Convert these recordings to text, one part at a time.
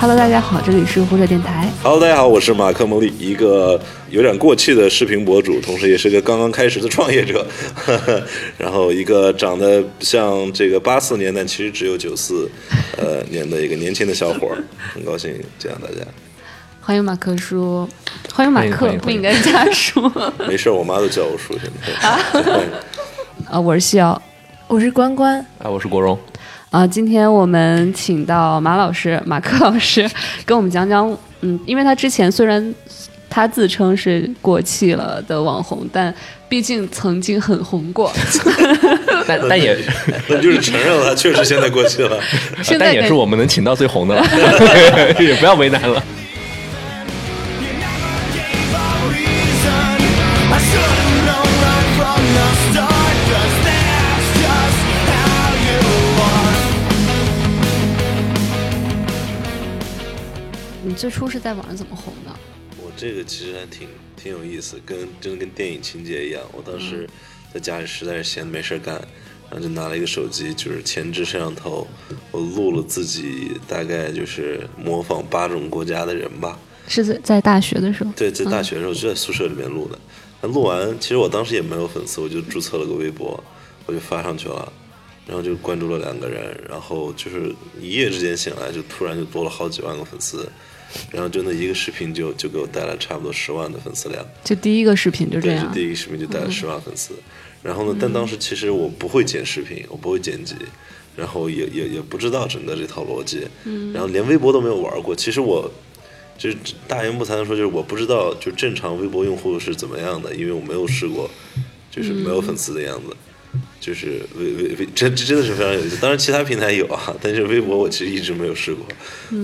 Hello，大家好，这里是胡者电台。Hello，大家好，我是马克·蒙利，一个有点过气的视频博主，同时也是个刚刚开始的创业者。然后一个长得像这个八四年，但其实只有九四呃年的一个年轻的小伙儿，很高兴见到大家。欢迎马克叔，欢迎马克不应该加叔。没事，我妈都叫我叔现在。啊，我是西瑶。我是关关，啊，我是国荣。啊，今天我们请到马老师、马克老师，跟我们讲讲，嗯，因为他之前虽然他自称是过气了的网红，但毕竟曾经很红过。但但也那就是承认了，确实现在过气了。现在但也是我们能请到最红的了，也不要为难了。最初是在网上怎么红的？我这个其实还挺挺有意思，跟真的跟电影情节一样。我当时在家里实在是闲的没事儿干，然后就拿了一个手机，就是前置摄像头，我录了自己大概就是模仿八种国家的人吧。是在在大学的时候。对，在大学的时候就在宿舍里面录的。那录完，其实我当时也没有粉丝，我就注册了个微博，我就发上去了，然后就关注了两个人，然后就是一夜之间醒来，就突然就多了好几万个粉丝，然后就那一个视频就就给我带来差不多十万的粉丝量。就第一个视频就这对，样就。第一个视频就带了十万粉丝。然后呢，但当时其实我不会剪视频，我不会剪辑，然后也也也不知道整个这套逻辑，然后连微博都没有玩过。其实我就是大言不惭的说，就是我不知道就正常微博用户是怎么样的，因为我没有试过，就是没有粉丝的样子。就是微微微，这这真的是非常有意思。当然，其他平台有啊，但是微博我其实一直没有试过，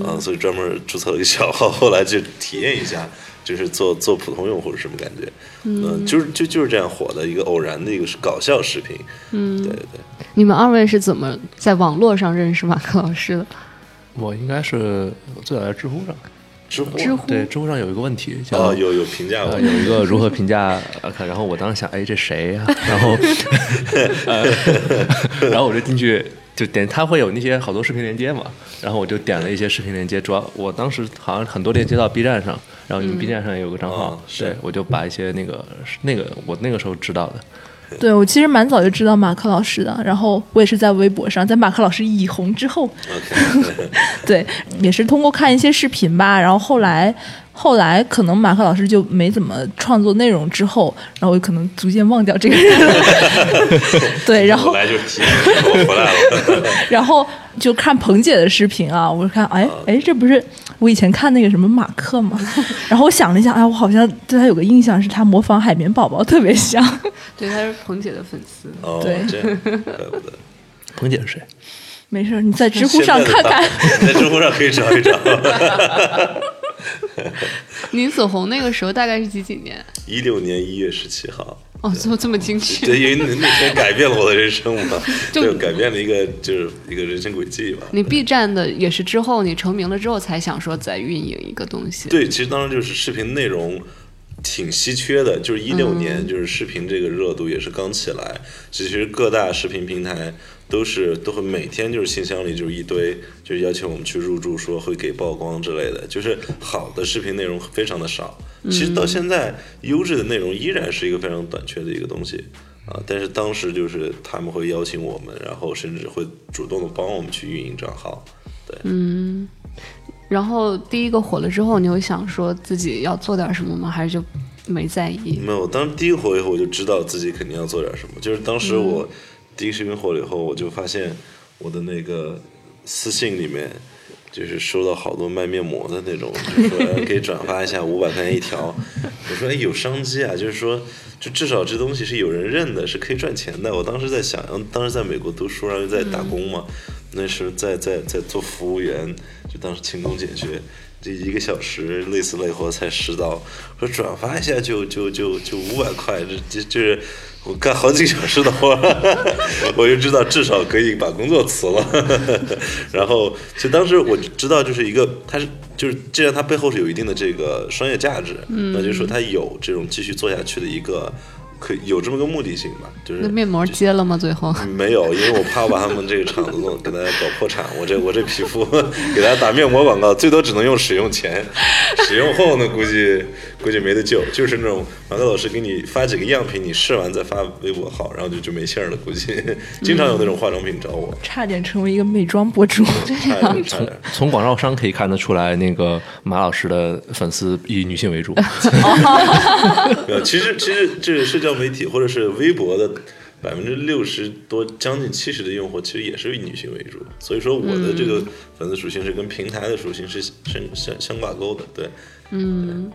啊，所以专门注册了一个小号，后来就体验一下，就是做做普通用户是什么感觉。嗯，就是就就是这样火的一个偶然的一个搞笑视频。嗯，对对对。你们二位是怎么在网络上认识马克老师的？我应该是最早在知乎上，知乎。知乎。对，知乎上有一个问题叫哦，有有评价过呃，有一个如何评价然后我当时想，哎，这谁呀、然后，呃，然后我就进去就点，他会有那些好多视频连接嘛，然后我就点了一些视频连接，主要我当时好像很多链接到 B 站上，然后你们 B 站上也有个账号，对我就把一些那个那个我那个时候知道的，对我其实蛮早就知道马克老师的，然后我也是在微博上，在马克老师已红之后。对，也是通过看一些视频吧，然后后来后来可能马克老师就没怎么创作内容之后，然后我可能逐渐忘掉这个人了，对，然后我来就提醒我回来了。然后就看彭姐的视频啊，我就看，哎哎，这不是我以前看那个什么马克吗？然后我想了一下，哎，我好像对他有个印象，是他模仿海绵宝宝特别像。对，他是彭姐的粉丝。哦，对这样，怪不得。彭姐是谁？没事，你在知乎上看看。在知乎上可以找一找。您走红那个时候大概是几几年？一六年一月十七号，哦，这么这么精确。对，因为那那天改变了我的人生嘛，就就改变了一个就是一个人生轨迹吧。你 B 站的也是之后你成名了之后才想说再运营一个东西。对，其实当时就是视频内容挺稀缺的，就是一六年，就是视频这个热度也是刚起来，其实各大视频平台都是都会每天就是信箱里就是一堆，就是邀请我们去入驻，说会给曝光之类的，就是好的视频内容非常的少。其实到现在，优质的内容依然是一个非常短缺的一个东西。啊，但是当时就是他们会邀请我们，然后甚至会主动的帮我们去运营账号。对，嗯然后第一个火了之后，你会想说自己要做点什么吗？还是就没在意？没有，当时第一个火以后，我就知道自己肯定要做点什么。就是当时我第一个视频火了以后，我就发现我的那个私信里面，就是收到好多卖面膜的那种，就说哎 可以转发一下，五百块钱一条。我说哎，有商机啊，就是说，就至少这东西是有人认的，是可以赚钱的。我当时在想，当时在美国读书，然后又在打工嘛，那时候在在在做服务员，就当时勤工俭学。这一个小时累死累活才十刀，说转发一下就就就就五百块，这这就是我干好几个小时的活儿，我就知道至少可以把工作辞了。然后，其实当时我知道，就是一个，它是就是，既然它背后是有一定的这个商业价值，那就是说它有这种继续做下去的一个。可以有这么个目的性吧，就是那面膜接了吗？最后没有，因为我怕我把他们这个厂子弄 给大家搞破产。我这我这皮肤 给大家打面膜广告，最多只能用使用前，使用后呢估计估计没得救。就是那种马克老师给你发几个样品，你试完再发微博号，然后就就没信儿了。估计经常有那种化妆品找我，差点成为一个美妆博主。差点差点。从广告商可以看得出来，那个马老师的粉丝以女性为主。呃，其实其实这个社交媒体或者是微博的百分之六十多，将近七十的用户，其实也是以女性为主。所以说我的这个粉丝属性是跟平台的属性是相相相挂钩的。对，嗯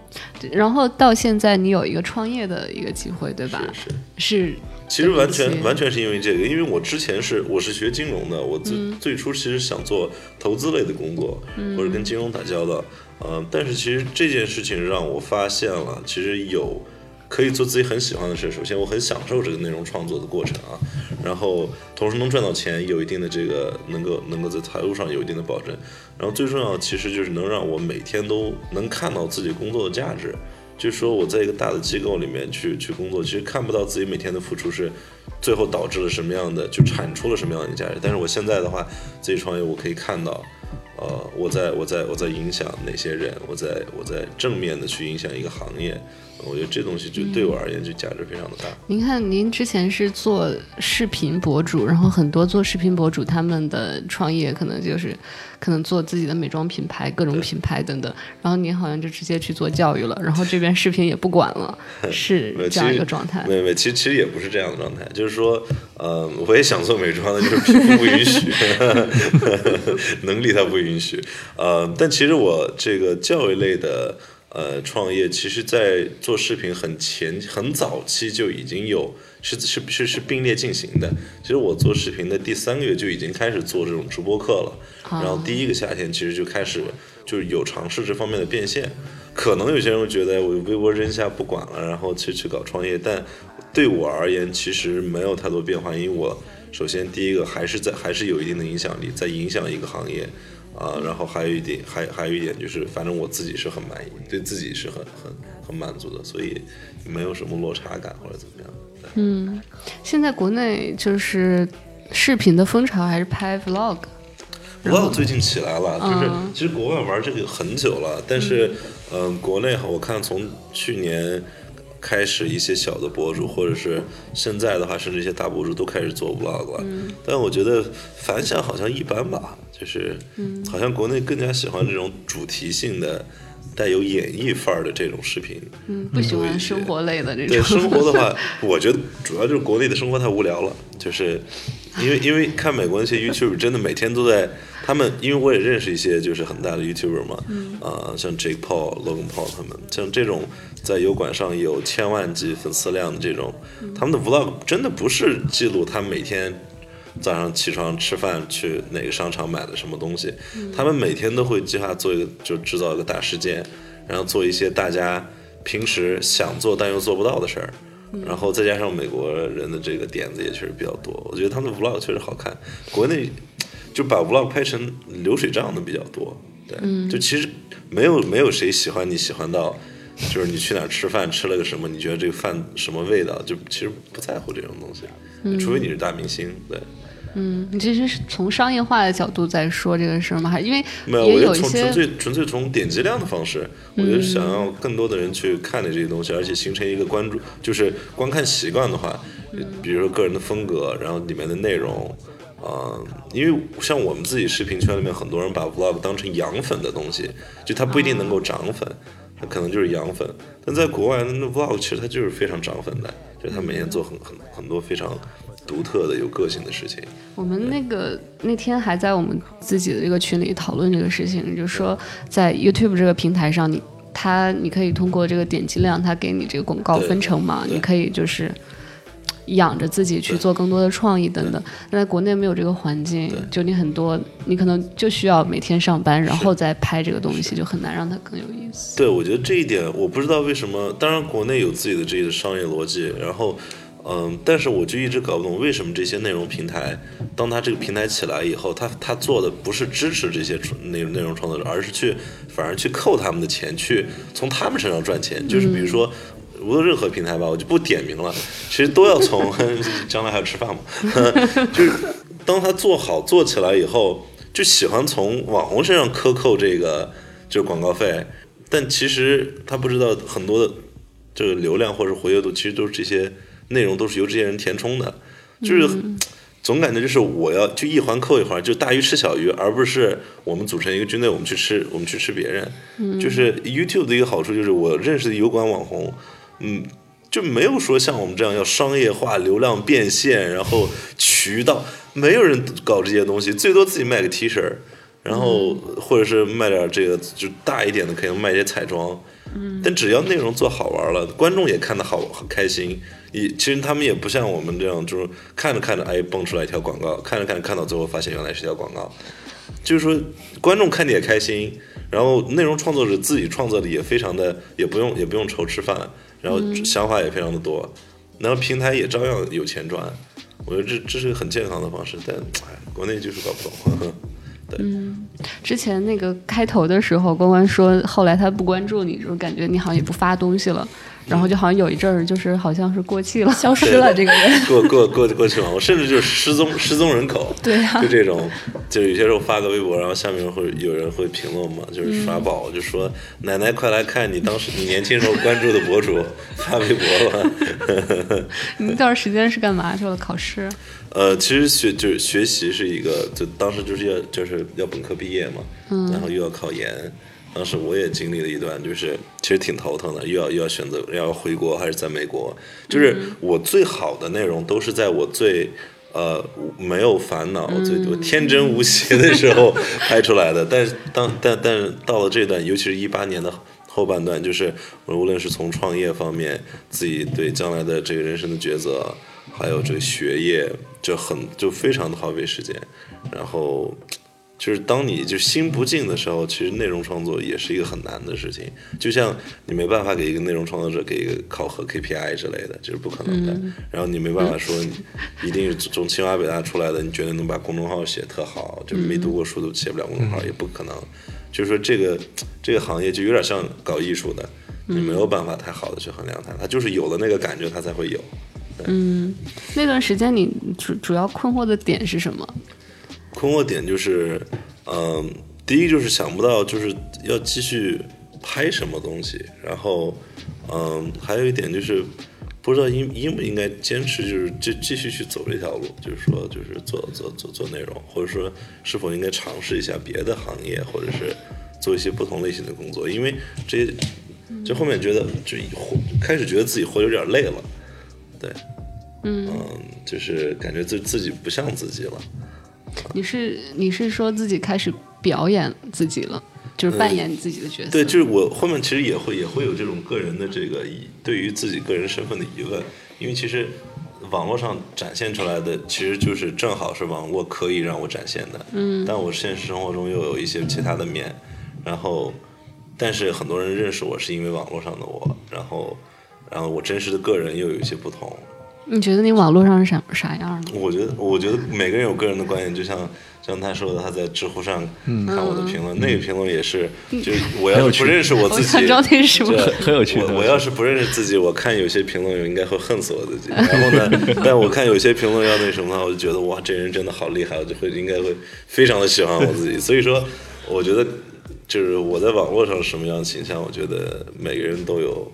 然后到现在你有一个创业的一个机会，对吧？是是其实完全完全是因为这个，因为我之前是我是学金融的，我最、最初其实想做投资类的工作，或者跟金融打交道，嗯、但是其实这件事情让我发现了，其实有可以做自己很喜欢的事。首先，我很享受这个内容创作的过程啊，然后同时能赚到钱，有一定的这个能够能够在财务上有一定的保证，然后最重要的其实就是能让我每天都能看到自己工作的价值。就是说我在一个大的机构里面去去工作，其实看不到自己每天的付出是最后导致了什么样的，就产出了什么样的价值。但是我现在的话，自己创业，我可以看到，呃，我在我在我在影响哪些人，我在我在正面的去影响一个行业。我觉得这东西就对我而言就价值非常的大。您看，您之前是做视频博主，然后很多做视频博主他们的创业可能就是可能做自己的美妆品牌、各种品牌等等，然后您好像就直接去做教育了，然后这边视频也不管了，是这样一个状态。没有没有，其实其实也不是这样的状态，就是说，呃，我也想做美妆的，就是皮肤不允许，能力它不允许。呃，但其实我这个教育类的呃创业，其实在做视频很前很早期就已经有。是是是是并列进行的。其实我做视频的第三个月就已经开始做这种直播课了，然后第一个夏天其实就开始就是有尝试这方面的变现。可能有些人会觉得我微博扔下不管了，然后去去搞创业，但对我而言其实没有太多变化，因为我首先第一个还是在还是有一定的影响力，在影响一个行业。啊，然后还有一点，还还有一点就是，反正我自己是很满意，对自己是很很很满足的，所以没有什么落差感或者怎么样。嗯现在国内就是视频的风潮还是拍 vlog，vlog 最近起来了，就是其实国外玩这个很久了，但是嗯、呃国内我看从去年开始，一些小的博主或者是现在的话，甚至一些大博主都开始做 vlog 了。但我觉得反响好像一般吧，就是好像国内更加喜欢这种主题性的。带有演绎范儿的这种视频，嗯，不喜欢生活类的这种对。生活的话，我觉得主要就是国内的生活太无聊了，就是因为因为看美国那些 YouTuber 真的每天都在，他们因为我也认识一些就是很大的 YouTuber 嘛，啊、像 Jake Paul、Logan Paul 他们，像这种在油管上有千万级粉丝量的这种，他们的 Vlog 真的不是记录他每天。早上起床吃饭去哪个商场买的什么东西，他们每天都会计划做一个就制造一个大事件，然后做一些大家平时想做但又做不到的事儿，然后再加上美国人的这个点子也确实比较多，我觉得他们的 vlog 确实好看。国内就把 vlog 拍成流水账的比较多，对，就其实没有没有谁喜欢你喜欢到。就是你去哪儿吃饭，吃了个什么？你觉得这个饭什么味道？就其实不在乎这种东西，除非你是大明星。对，嗯，你这是从商业化的角度在说这个事儿吗？还因为没有，我觉有一些得从纯粹纯粹从点击量的方式，我觉得想要更多的人去看你这些东西，而且形成一个关注，就是观看习惯的话，比如说个人的风格，然后里面的内容。啊、因为像我们自己视频圈里面，很多人把 vlog 当成养粉的东西，就它不一定能够涨粉，它可能就是养粉。但在国外，那 vlog 其实它就是非常涨粉的，就是他每天做很很很多非常独特的、有个性的事情。我们那个那天还在我们自己的这个群里讨论这个事情，就是说在 YouTube 这个平台上，你它你可以通过这个点击量，它给你这个广告分成嘛，你可以就是养着自己去做更多的创意等等。但在国内没有这个环境，就你很多你可能就需要每天上班，然后再拍这个东西，就很难让它更有意思。对，我觉得这一点我不知道为什么，当然国内有自己的这个商业逻辑，然后。嗯，但是我就一直搞不懂为什么这些内容平台，当它这个平台起来以后，它它做的不是支持这些创内内容创作者，而是去反而去扣他们的钱，去从他们身上赚钱。就是比如说，无论任何平台吧，我就不点名了，其实都要从 将来还要吃饭嘛，就是当他做好做起来以后，就喜欢从网红身上克扣这个就是广告费，但其实他不知道很多的这个流量或者活跃度，其实都是这些。内容都是由这些人填充的，就是总感觉就是我要就一环扣一环，就大鱼吃小鱼，而不是我们组成一个军队，我们去吃我们去吃别人。就是 YouTube 的一个好处就是我认识的油管网红，嗯，就没有说像我们这样要商业化、流量变现，然后渠道没有人搞这些东西，最多自己卖个 T 恤，然后或者是卖点这个就大一点的，可能卖一些彩妆。但只要内容做好玩了，观众也看得好很开心。也其实他们也不像我们这样，就是看着看着，哎，蹦出来一条广告，看着看着看到最后发现原来是条广告，就是说观众看的也开心，然后内容创作者自己创作的也非常的，也不用也不用愁吃饭，然后想法也非常的多，然后平台也照样有钱赚，我觉得这这是个很健康的方式，但哎，国内就是搞不懂。对，之前那个开头的时候，关关说后来他不关注你，就感觉你好像也不发东西了。然后就好像有一阵儿，就是好像是过气了，消失了这个人，过过过过去了。我甚至就是失踪失踪人口，对呀，就这种，就是有些时候发个微博，然后下面会有人会评论嘛，就是刷爆，就说奶奶快来看你当时你年轻时候关注的博主 发微博了。你那段时间是干嘛去了？考试？呃，其实学就是学习是一个，就当时就是要就是要本科毕业嘛，然后又要考研。当时我也经历了一段，就是其实挺头疼的，又要又要选择要回国还是在美国。就是我最好的内容都是在我最呃没有烦恼、最多天真无邪的时候拍出来的。但是当但但是到了这段，尤其是一八年的后半段，就是无论是从创业方面，自己对将来的这个人生的抉择，还有这个学业，就很就非常的耗费时间，然后。就是当你就心不静的时候，其实内容创作也是一个很难的事情。就像你没办法给一个内容创作者给一个考核 KPI 之类的，就是不可能的。然后你没办法说你一定是从清华北大出来的，你绝对能把公众号写特好，就没读过书都写不了公众号，也不可能。就是说这个这个行业就有点像搞艺术的，你没有办法太好的去衡量它，它就是有了那个感觉，它才会有。嗯，那段时间你主主要困惑的点是什么？困惑点就是，嗯，第一就是想不到就是要继续拍什么东西，然后，嗯，还有一点就是不知道应应不应该坚持，就是继继续去走这条路，就是说就是做做做做内容，或者说是否应该尝试一下别的行业，或者是做一些不同类型的工作，因为这些就后面觉得就活开始觉得自己活有点累了，对，嗯，就是感觉自自己不像自己了。你是你是说自己开始表演自己了，就是扮演你自己的角色？对，就是我后面其实也会也会有这种个人的这个对于自己个人身份的疑问，因为其实网络上展现出来的其实就是正好是网络可以让我展现的，嗯，但我现实生活中又有一些其他的面，然后但是很多人认识我是因为网络上的我，然后然后我真实的个人又有一些不同。你觉得你网络上是啥啥样的？我觉得，我觉得每个人有个人的观点，就像像他说的，他在知乎上看我的评论，那个评论也是，就我要是不认识我自己，很有趣。我我要是不认识自己，我看有些评论，我应该会恨死我自己。然后呢，但我看有些评论要那什么的话，我就觉得哇，这人真的好厉害，我就会应该会非常的喜欢我自己。所以说，我觉得就是我在网络上什么样的形象，我觉得每个人都有。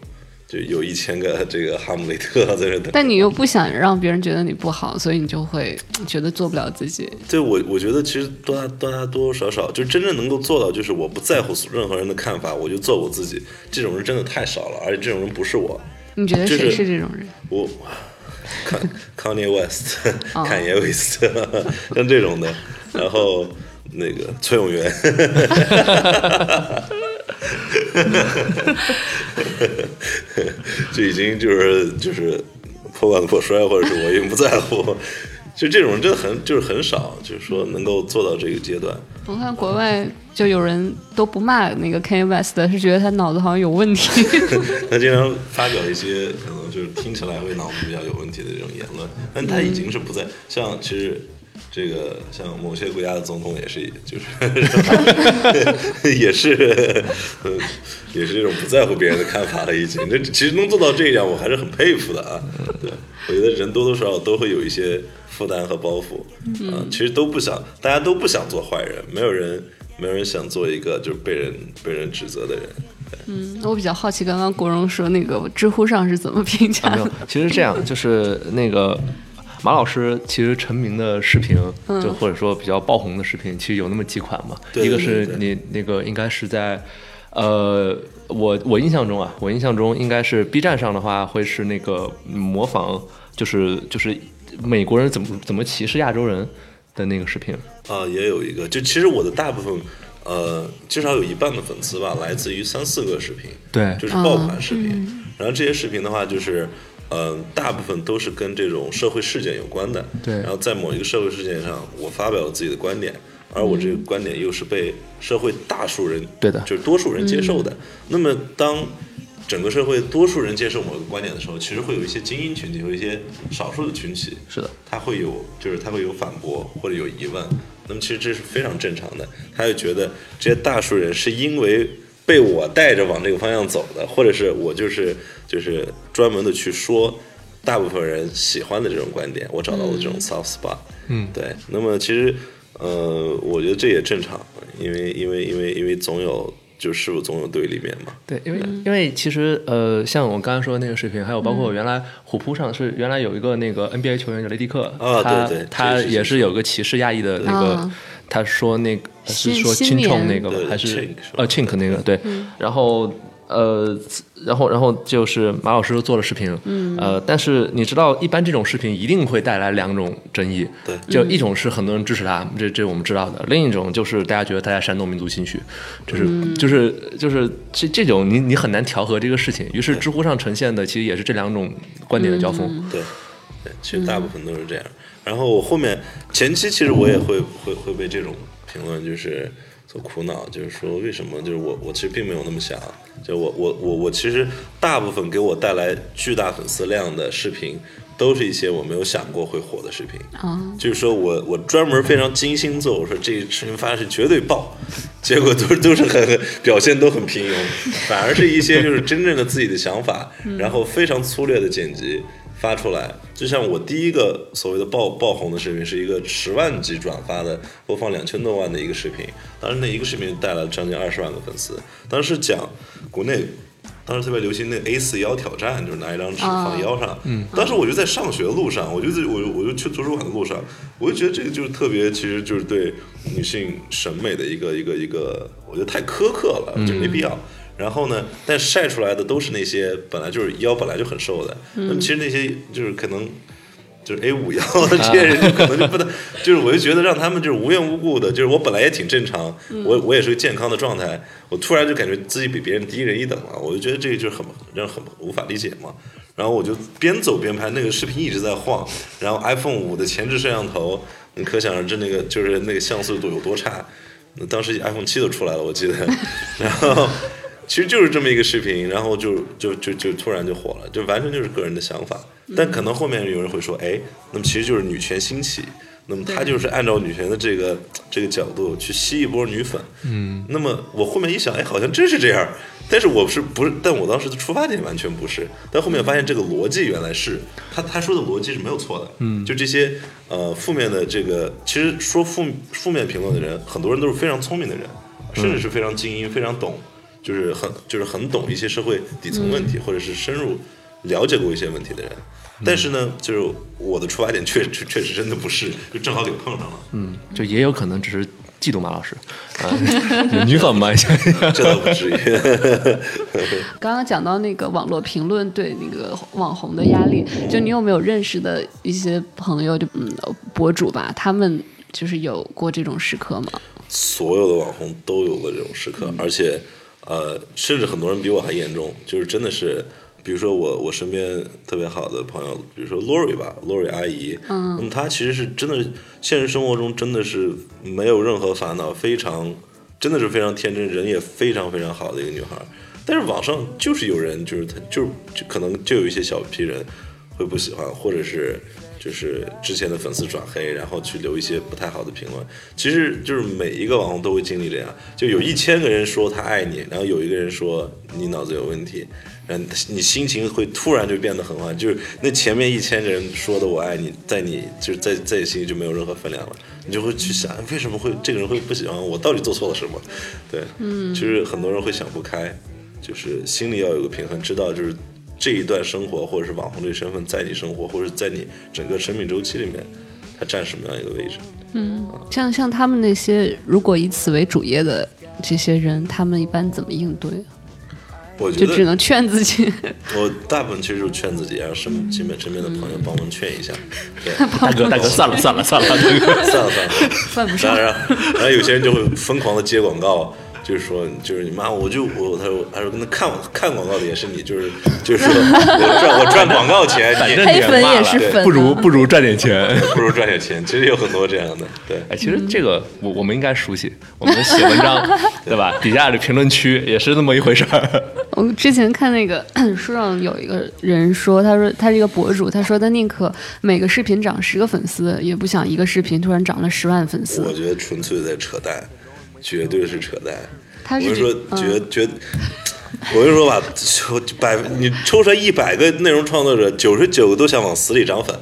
就有一千个这个哈姆雷特在这等，但你又不想让别人觉得你不好，所以你就会觉得做不了自己。对我，我觉得其实多大多大多多少少，就真正能够做到，就是我不在乎任何人的看法，我就做我自己。这种人真的太少了，而且这种人不是我。你觉得谁是这种人？我康康尼 West，康尼 West，像这种的，然后那个崔永元。就已经就是就是破罐子破摔，或者是我已经不在乎。就这种人真的很就是很少，就是说能够做到这个阶段。我看国外就有人都不骂那个 Kanye West 的，是觉得他脑子好像有问题。他经常发表一些可能就是听起来会脑子比较有问题的这种言论，但他已经是不在像其实。这个像某些国家的总统也是，就是 也是，呃也是这种不在乎别人的看法了。已经，这其实能做到这一点，我还是很佩服的啊。对，我觉得人多多少少都会有一些负担和包袱啊。其实都不想，大家都不想做坏人，没有人，没有人想做一个就是被人被人指责的人。嗯，我比较好奇，刚刚国荣说那个知乎上是怎么评价啊、没有的？，其实这样，就是那个马老师其实成名的视频，就或者说比较爆红的视频，其实有那么几款嘛。对一个是对对你那个应该是在，呃，我我印象中啊，我印象中应该是 B 站上的话，会是那个模仿，就是就是美国人怎么怎么歧视亚洲人的那个视频。啊，也有一个，就其实我的大部分，呃，至少有一半的粉丝吧，来自于三四个视频，对就是爆款视频。然后这些视频的话，就是，呃，大部分都是跟这种社会事件有关的。对然后在某一个社会事件上，我发表了自己的观点，而我这个观点又是被社会大数人，对的就是多数人接受的。那么当整个社会多数人接受某个观点的时候，其实会有一些精英群体和一些少数的群体，是的，他会有，就是他会有反驳或者有疑问，那么其实这是非常正常的。他就觉得这些大数人是因为被我带着往这个方向走的，或者是我就是就是专门的去说大部分人喜欢的这种观点，我找到了这种 soft spot。嗯，对。那么其实呃，我觉得这也正常，因为因为因为因为总有就事物总有对立面嘛。对，因为、因为其实呃，像我刚刚说的那个视频，还有包括原来虎扑上是原来有一个那个 NBA 球员叫雷迪克，啊他对对他也是有个歧视亚裔的那个，啊他说那个是说亲新年。冲那个吗？还是呃 chink 那个对，然后。呃，然后，然后就是马老师做了视频，嗯，呃，但是你知道，一般这种视频一定会带来两种争议，对。就一种是很多人支持他，这这我们知道的；另一种就是大家觉得他在煽动民族情绪，就是、就是就是这这种你你很难调和这个事情。于是知乎上呈现的其实也是这两种观点的交锋。对，对，其实大部分都是这样。然后我后面前期其实我也会会会被这种评论就是所苦恼，就是说为什么就是我我其实并没有那么想，就我我我我其实大部分给我带来巨大粉丝量的视频。都是一些我没有想过会火的视频，啊，就是说我我专门非常精心做，我说这个视频发是绝对爆，结果都都是很表现都很平庸，反而是一些就是真正的自己的想法，然后非常粗略的剪辑发出来。就像我第一个所谓的爆爆红的视频，是一个十万级转发的，播放两千多万的一个视频，当时那一个视频带来了将近二十万个粉丝，当时讲国内。当时特别流行那个 A 四腰挑战，就是拿一张纸放腰上。嗯，当时我就在上学的路上，我就在我我就去 图书馆的路上，我就觉得这个就是特别，其实就是对女性审美的一个一个一个，我觉得太苛刻了，就没必要。然后呢，但晒出来的都是那些本来就是腰本来就很瘦的，那么其实那些就是可能。就是 A 五 腰的这些人，就可能就不能，就是我就觉得让他们就是无缘无故的，就是我本来也挺正常，我我也是个健康的状态，我突然就感觉自己比别人低人一等了，我就觉得这个就是很让人很无法理解嘛。然后我就边走边拍，那个视频一直在晃，然后 iPhone 五的前置摄像头，你可想而知那个就是那个像素度有多差。那当时 iPhone 七都出来了，我记得，然后。其实就是这么一个视频，然后就就就就突然就火了，就完全就是个人的想法。但可能后面有人会说，哎，那么其实就是女权兴起，那么他就是按照女权的这个这个角度去吸一波女粉。嗯，那么我后面一想，哎，好像真是这样。但是我是不是？但我当时的出发点完全不是。但后面发现这个逻辑原来是他他说的逻辑是没有错的。嗯，就这些呃负面的这个，其实说负负面评论的人，很多人都是非常聪明的人，甚至是非常精英、非常懂。就是很就是很懂一些社会底层问题，或者是深入了解过一些问题的人，但是呢，就是我的出发点确确确实真的不是，就正好给碰上了，嗯，就也有可能只是嫉妒马老师，啊，有女粉嘛，想 这倒不至于。刚刚讲到那个网络评论对那个网红的压力，就你有没有认识的一些朋友，就嗯博主吧，他们就是有过这种时刻吗？所有的网红都有过这种时刻，而且呃，甚至很多人比我还严重，就是真的是。比比如说我我身边特别好的朋友，比如说 Lori 吧，Lori 阿姨，嗯，那么她其实是真的，现实生活中真的是没有任何烦恼，非常真的是非常天真，人也非常非常好的一个女孩。但是网上就是有人就是她就是就可能就有一些小批人会不喜欢，或者是就是之前的粉丝转黑，然后去留一些不太好的评论。其实就是每一个网红都会经历这样，就有一千个人说他爱你，然后有一个人说你脑子有问题，然后你心情会突然就变得很坏，就是那前面一千个人说的我爱你，在你就是在在你心里就没有任何分量了，你就会去想为什么会这个人会不喜欢我，到底做错了什么？对，嗯，其实很多人会想不开，就是心里要有个平衡，知道就是这一段生活或者是网红这个身份，在你生活或者在你整个生命周期里面，它占什么样一个位置？嗯像像他们那些如果以此为主业的这些人，他们一般怎么应对？我觉得就只能劝自己。我大部分其实就是劝自己，让身身边身边的朋友帮忙劝一下。对，大哥大哥，算了算了算了，这个算了算了，算 不上然后然后有些人就会疯狂的接广告，就是说就是你妈，我就我他说他说那看看广告的也是你，就是 就是说我赚我赚广告钱，你正黑粉也是对粉啊，不如不如赚点钱。不如赚点钱。其实有很多这样的，对。哎，其实这个我我们应该熟悉，我们写文章 对吧？底下的评论区也是那么一回事儿。我之前看那个 书上有一个人说，他说他是一个博主，他说他宁可每个视频涨十个粉丝，也不想一个视频突然涨了十万粉丝我。觉得纯粹在扯淡，绝对是扯淡。他是我跟你说，嗯绝绝，我跟你说吧，抽百你抽出来一百个内容创作者，九十九个都想往死里涨粉。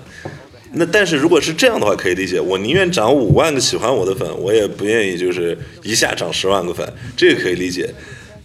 那但是如果是这样的话，可以理解，我宁愿涨五万个喜欢我的粉，我也不愿意就是一下涨十万个粉，这个可以理解。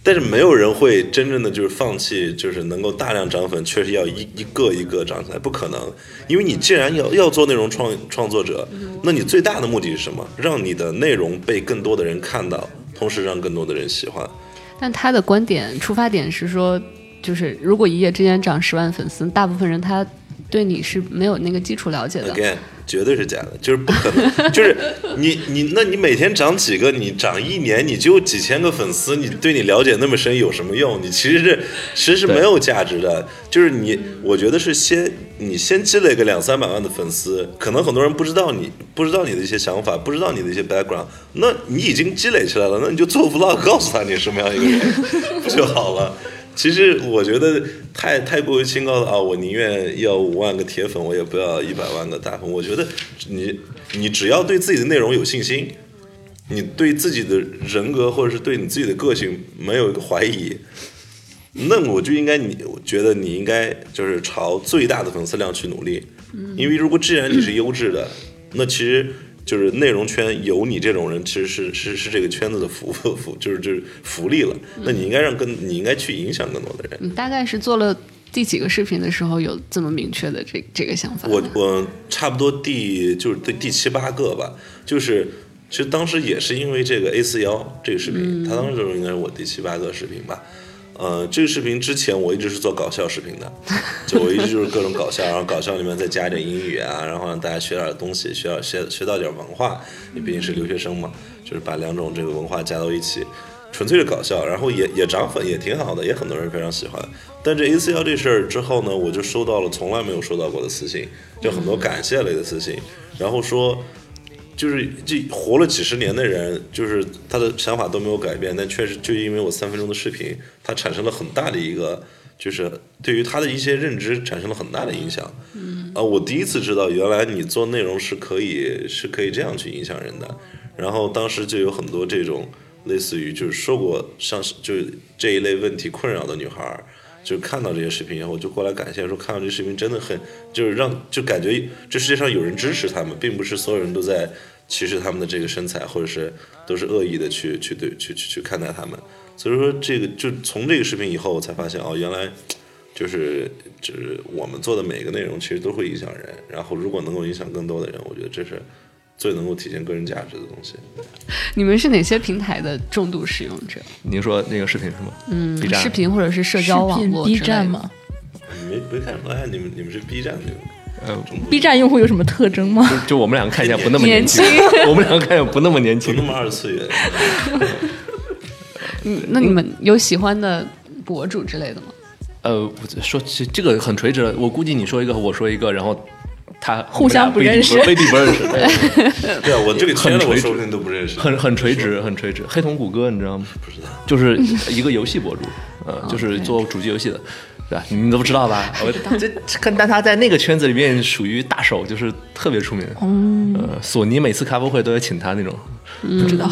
但是没有人会真正的就是放弃，就是能够大量涨粉，确实要一一个一个涨起来，不可能。因为你既然要要做内容创创作者，那你最大的目的是什么？让你的内容被更多的人看到，同时让更多的人喜欢。但他的观点出发点是说，就是如果一夜之间涨十万粉丝，大部分人他对你是没有那个基础了解的。Again，绝对是假的，就是不可能。就是你你，那你每天涨几个？你涨一年，你就几千个粉丝，你对你了解那么深有什么用？你其实是其实是没有价值的。就是你，我觉得是先你先积累个两三百万的粉丝，可能很多人不知道你不知道你的一些想法，不知道你的一些 background，那你已经积累起来了，那你就做 vlog 告诉他你什么样一个人，不就好了？其实我觉得太太过于清高了啊！我宁愿要五万个铁粉，我也不要一百万个大粉。我觉得你你只要对自己的内容有信心，你对自己的人格或者是对你自己的个性没有一个怀疑，那我就应该你，我觉得你应该就是朝最大的粉丝量去努力。因为如果既然你是优质的，那其实就是内容圈有你这种人，其实是是是这个圈子的福福，就是就是福利了。那你应该让更你应该去影响更多的人。你大概是做了第几个视频的时候有这么明确的这这个想法？我我差不多第就是第第七八个吧，就是其实当时也是因为这个 A 四幺这个视频，它当时就应该是我第七八个视频吧。呃，这个视频之前我一直是做搞笑视频的，就我一直就是各种搞笑，然后搞笑里面再加一点英语啊，然后让大家学点东西，学点学学到点文化。你毕竟是留学生嘛，就是把两种这个文化加到一起，纯粹是搞笑，然后也也涨粉，也挺好的，也很多人非常喜欢。但这 A 四幺这事儿之后呢，我就收到了从来没有收到过的私信，就很多感谢类的私信，然后说。就是这活了几十年的人，就是他的想法都没有改变，但确实就因为我三分钟的视频，他产生了很大的一个，就是对于他的一些认知产生了很大的影响。嗯，啊，我第一次知道原来你做内容是可以是可以这样去影响人的。然后当时就有很多这种类似于就是说过像是就这一类问题困扰的女孩儿。就看到这些视频以后，就过来感谢说，看到这视频真的很，就是让就感觉这世界上有人支持他们，并不是所有人都在歧视他们的这个身材，或者是都是恶意的去去对去去去看待他们。所以说，这个就从这个视频以后，我才发现哦，原来就是就是我们做的每个内容其实都会影响人，然后如果能够影响更多的人，我觉得这是最能够体现个人价值的东西。你们是哪些平台的重度使用者？您说那个视频是吗？嗯，B 站视频或者是社交网络 B？站吗没没看出来，你们你们是 B 站的呃，，B 站用户有什么特征吗？就我们两个看起来不那么年轻，我们两个看起来不那么年轻不那。么二次元。嗯，那你们有喜欢的博主之类的吗？呃，我说这这个很垂直，我估计你说一个，我说一个，然后他互相不认识未必不认识，对对啊，我这个圈子很垂直我说不定都不认识，很很垂直，很垂直。黑瞳谷歌你知道吗？不知道。就是一个游戏博主，呃，就是做主机游戏的，对吧？你们都不知道吧？我这这看，但他在那个圈子里面属于大手，就是特别出名。呃，索尼每次开发会都要请他那种，不知道。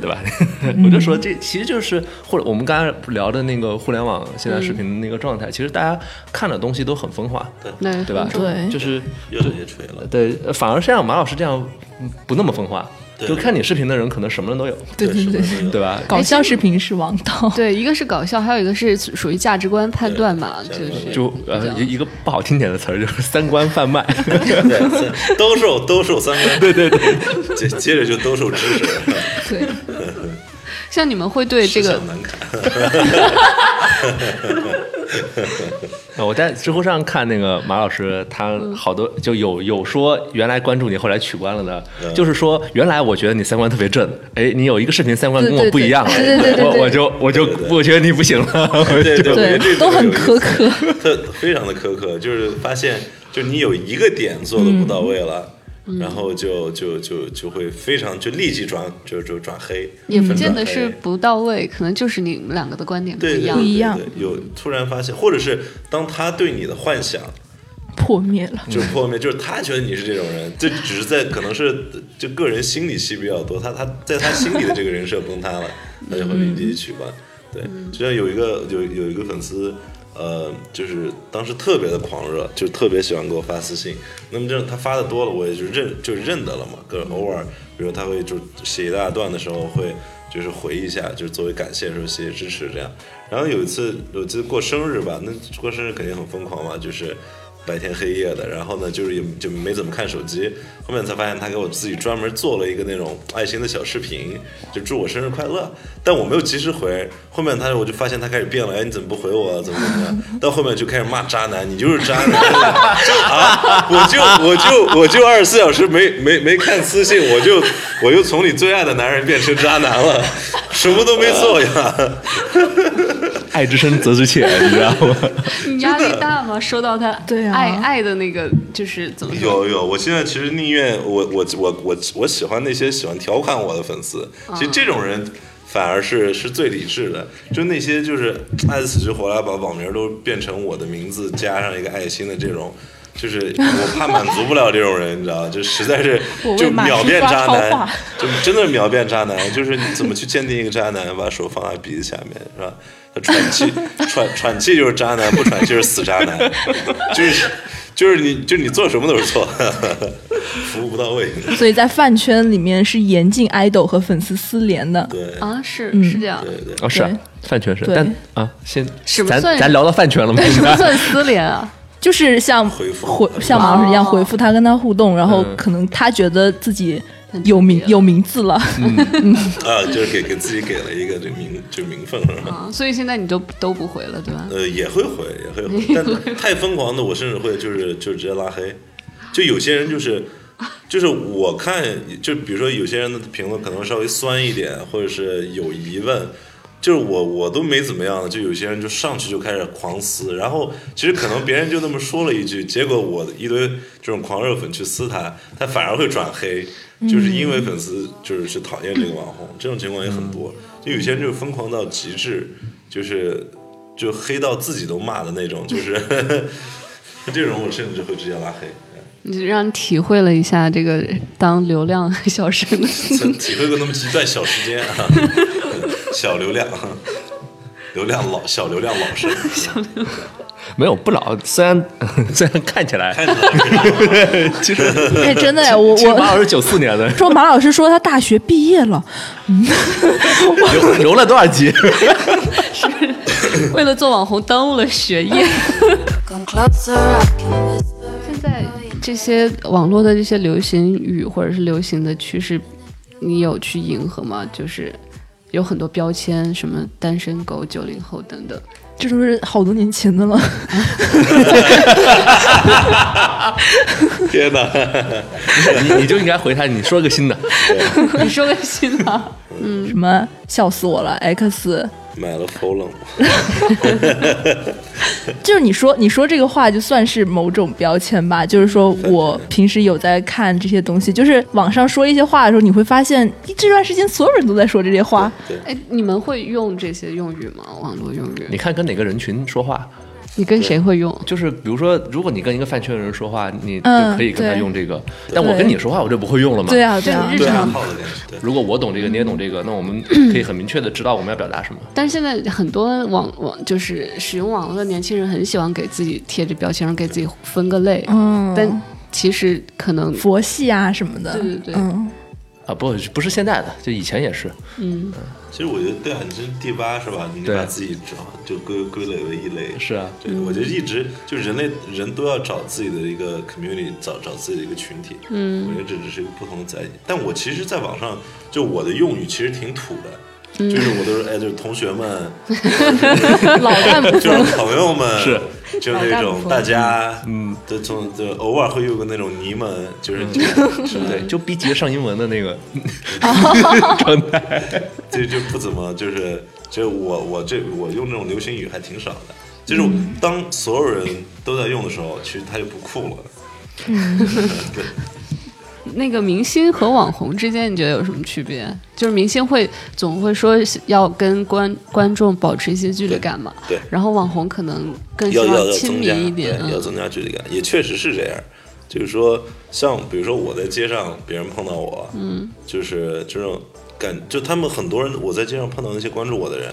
对吧？我就说这其实就是或者我们刚才聊的那个互联网现在视频的那个状态，其实大家看的东西都很分化，对。对吧？对。就是越来越锤了，对，呃反而像马老师这样嗯不那么分化，对就看你视频的人可能什么人都有，对对对，对吧？搞笑视频是王道。对，一个是搞笑，还有一个是属于价值观判断嘛，就是就呃一一个不好听点的词儿，就是三观贩卖。对，兜售兜售三观，对对对，接接着就兜售知识，对，像你们会对这个吃相难看，呃 我在知乎上看那个马老师，他好多就有有说原来关注你，后来取关了的，就是说原来我觉得你三观特别正，哎，你有一个视频三观跟我不一样了，对对对对对对我我就我就我觉得你不行了，对对对都很苛刻。特非常的苛刻，就是发现，就你有一个点做的不到位了。然后就就就就会非常就立即转就就转黑，也不见得是不到位，可能就是你们两个的观点不一样不。一样对对有突然发现，或者是当他对你的幻想破灭了。就破灭，就是他觉得你是这种人，这只是在可能是就个人心理戏比较多，他他在他心里的这个人设崩塌了，他就会立即取关。对，就像有一个有有一个粉丝，呃，就是当时特别的狂热，就特别喜欢给我发私信。那么这他发的多了，我也就认就认得了嘛。跟偶尔，比如他会就写一大段的时候会。就是回一下，就是作为感谢的时候谢谢支持这样。然后有一次，我记得过生日吧，那过生日肯定很疯狂嘛，就是白天黑夜的。然后呢，就是也就没怎么看手机。后面才发现他给我自己专门做了一个那种爱心的小视频，就祝我生日快乐。但我没有及时回。后面他我就发现他开始变了，哎，你怎么不回我、怎么怎么样？到后面就开始骂渣男，你就是渣男，啊，我就我就我就二十四小时没没没看私信，我就我就从你最爱的男人变成渣男了，什么都没做呀。爱之深责之切，你知道吗？你压力大吗？收到他对啊爱爱的那个就是怎么？有有，我现在其实宁愿我我我我我喜欢那些喜欢调侃我的粉丝，其实这种人反而是是最理智的，就那些就是爱死去活来把网名都变成我的名字加上一个爱心的这种。就是我怕满足不了这种人，你知道吗？就实在是就秒变渣男，就真的秒变渣男。就是你怎么去鉴定一个渣男？把手放在鼻子下面，是吧？他喘气，喘喘气就是渣男，不喘气就是死渣男。就是就是你就你做什么都是错，服务不到位。所以在饭圈里面是严禁爱豆和粉丝私联的。对啊，是嗯是这样。对对，哦，是饭圈是，对但啊，先咱什么算咱聊到饭圈了吗？什么算私联啊？就是像回复回像马老师一样哦回复他，跟他互动，然后嗯可能他觉得自己有名有名字了，啊，就是给给自己给了一个这名就名分，是吧？啊，所以现在你都都不回了，对吧？呃，也会回，也会回，但太疯狂的，我甚至会就是就直接拉黑。就有些人就是就是我看，就比如说有些人的评论可能稍微酸一点，或者是有疑问。就是我我都没怎么样，就有些人就上去就开始狂撕，然后其实可能别人就那么说了一句，结果我一堆这种狂热粉去撕他，他反而会转黑，就是因为粉丝就是去讨厌这个网红，这种情况也很多。就有些人就疯狂到极致，就是就黑到自己都骂的那种，就是 这种我甚至会直接拉黑。你让你体会了一下这个当流量小生 体会过那么一段小时间啊，小流量，流量老小流量老师，小流量，没有不老，虽然 虽然看起来，看起来 其实哎，真的呀，我我马老师九四年的，说马老师说他大学毕业了，留留了多少级？是？为了做网红耽误了学业。现在这些网络的这些流行语或者是流行的趋势，你有去迎合吗？就是有很多标签，什么单身狗、九零后等等。这都是好多年前的了。天哪！你你就应该回他，你说个新的。你说个新的，嗯什么笑死我了，X 买了 f o l o 就是你说你说这个话，就算是某种标签吧。就是说我 平时有在看这些东西，就是网上说一些话的时候，你会发现这段时间所有人都在说这些话。对，哎，你们会用这些用语吗？网络用语？你看跟哪个人群说话，你跟谁会用？就是比如说，如果你跟一个饭圈的人说话，你就嗯可以跟他用这个。但我跟你说话，我就不会用了嘛。对啊，对啊，对日常。如果我懂这个，你也懂这个，那我们可以很明确的知道我们要表达什么。但是现在很多网网就是使用网络的年轻人很喜欢给自己贴着标签，给自己分个类。嗯，但其实可能佛系啊什么的。对对对嗯，啊，不，不是现在的，就以前也是。嗯，其实我觉得，对啊，你这是第八是吧？你对把自己找就归归类为一类。是啊，对，我觉得一直就人类人都要找自己的一个 community，找找自己的一个群体。嗯，我觉得这只是一个不同的载体。但我其实，在网上就我的用语其实挺土的，就是我都是哎，就是同学们，老干部。就是朋友们，是，就那种大家，嗯，就从就偶尔会有个那种你们，就是 对，就逼急着上英文的那个 状态。就就不怎么就是，就我我这我用这种流行语还挺少的。就是当所有人都在用的时候，其实它就不酷了。对，那个明星和网红之间，你觉得有什么区别？就是明星会总会说要跟观观众保持一些距离感嘛，对然后网红可能更希要亲，民一点，对，要嗯。增加距离感，也确实是这样。就是说，像比如说我在街上，别人碰到我，嗯，就是这种感，就他们很多人，我在街上碰到那些关注我的人，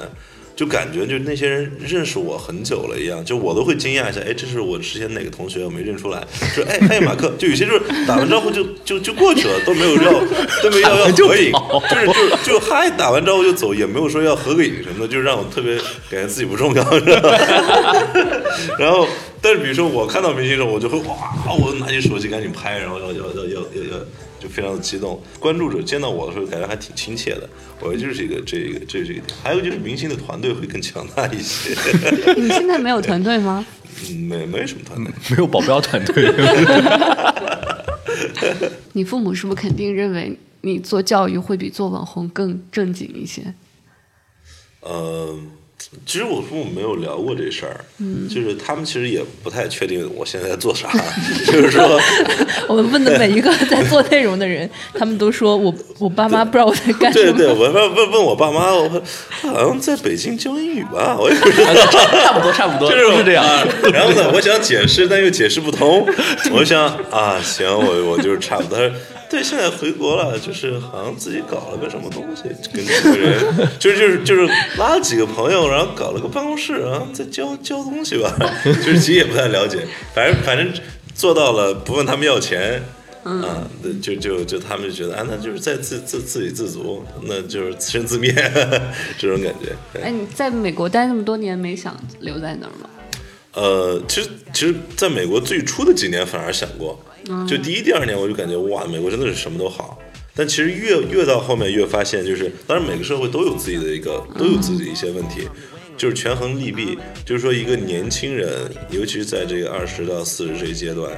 就感觉就那些人认识我很久了一样，就我都会惊讶一下，哎，这是我之前哪个同学，我没认出来，说哎，嘿，马克，就有些就是打完招呼就就就过去了，都没有要 都没有要要合影，就是就就嗨，打完招呼就走，也没有说要合个影什么的，就让我特别感觉自己不重要？然后，但是比如说我看到明星的时候，我就会哇，我拿起手机赶紧拍，然后要要要要要要，就非常的激动。关注者见到我的时候，感觉还挺亲切的。我觉得就是一个这一个这是一个点。还有就是明星的团队会更强大一些，你现在没有团队吗？嗯没没什么团队。没有保镖团队，你父母是不是肯定认为你做教育会比做网红更正经一些？呃，其实我父母没有聊过这事儿，嗯，就是他们其实也不太确定我现在在做啥，就是说。我们问的每一个在做内容的人，他们都说我我爸妈不知道我在干什么。对对，我问问问我爸妈，我好像在北京教英语吧，我也不知道。差不多差不多，就是是这样。啊然后呢，我想解释，但又解释不通。我想啊，行，我我就是差不多。对，现在回国了，就是好像自己搞了个什么东西，跟几个人，就是就是就是拉了几个朋友，然后搞了个办公室，然后在交交东西吧，就是其实也不太了解，反正反正做到了，不问他们要钱。啊，就就就他们就觉得啊，那就是在自自自给自足，那就是自生自灭 这种感觉。对哎，你在美国待那么多年，没想留在那儿吗？呃，其实其实在美国最初的几年反而想过，就第一、第二年我就感觉哇，美国真的是什么都好。但其实越越到后面越发现，就是当然每个社会都有自己的一个都有自己的一些问题，就是权衡利弊。就是说一个年轻人，尤其是在这个二十到四十这一阶段，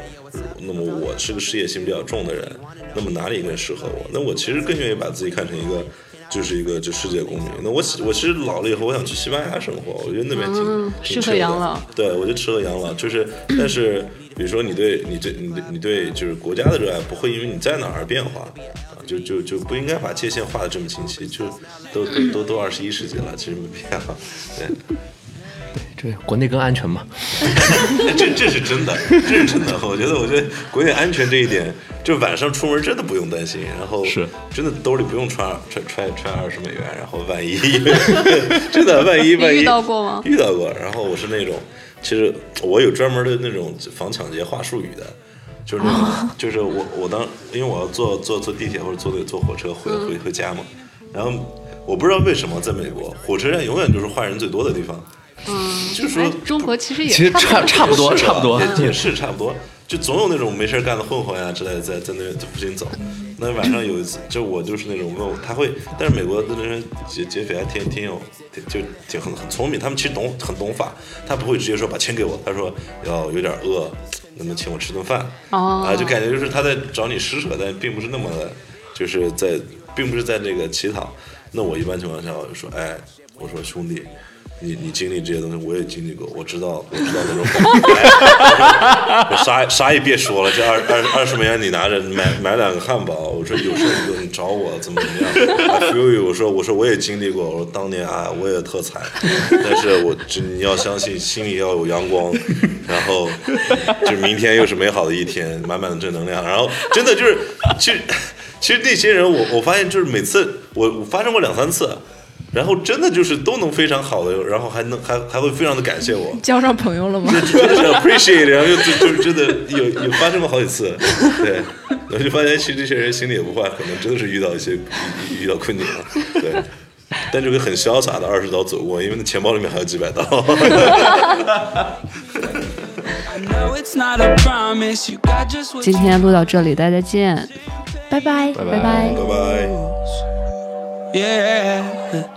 那么我是个事业心比较重的人，那么哪里更适合我？那我其实更愿意把自己看成一个。就是一个就世界公民。那我我其实老了以后，我想去西班牙生活，我觉得那边挺、嗯适合养老对，我就适合养老，就是，但是比如说你对你对你对你对就是国家的热爱，不会因为你在哪儿而变化啊，就就就不应该把界限画的这么清晰，就都都都都二十一世纪了，其实没必要。对，这国内更安全嘛？哎 这这是真的，这是真的。我觉得，我觉得国内安全这一点，就晚上出门真的不用担心，然后是真的兜里不用揣揣揣揣二十美元，然后万一 真的万一万一遇到过吗遇到过。然后我是那种，其实我有专门的那种防抢劫话术语的。就是那种，就是我我当因为我要坐坐坐地铁或者坐那个坐火车回回回家嘛，然后我不知道为什么在美国火车站永远就是坏人最多的地方，嗯，就是说哎，中国其实也其实差不差不多，差不多。也也是差不多。就总有那种没事干的混混呀之类的，在在那在附近走。那晚上有一次，就我就是那种问我，他会，但是美国的那些劫劫匪还挺挺有，挺就挺很很聪明，他们其实懂很懂法，他不会直接说把钱给我，他说要有点饿，能不能请我吃顿饭？哦啊，就感觉就是他在找你施舍，但并不是那么的，就是在并不是在这个乞讨。那我一般情况下我就说，哎，我说兄弟。你你经历这些东西，我也经历过，我知道我知道那种感觉。啥啥也别说了，这二二二十美元你拿着买买两个汉堡，我说有事你就你找我怎么怎么样。I feel you，我说我说我也经历过，我说当年啊我也特惨，但是我这你要相信，心里要有阳光，然后就明天又是美好的一天，满满的正能量。然后真的就是，其实其实那些人我我发现就是每次我我发生过两三次。然后真的就是都能非常好的，然后还能还还会非常的感谢我，交上朋友了吗？真的是 appreciate，然后又就就是真的有有发生过好几次，对，我就发现其实这些人心里也不坏，可能真的是遇到一些遇遇到困境了，对，但这个很潇洒的二十刀走过，因为那钱包里面还有几百刀。今天录到这里，大家见。拜拜，拜拜拜拜拜。Yeah.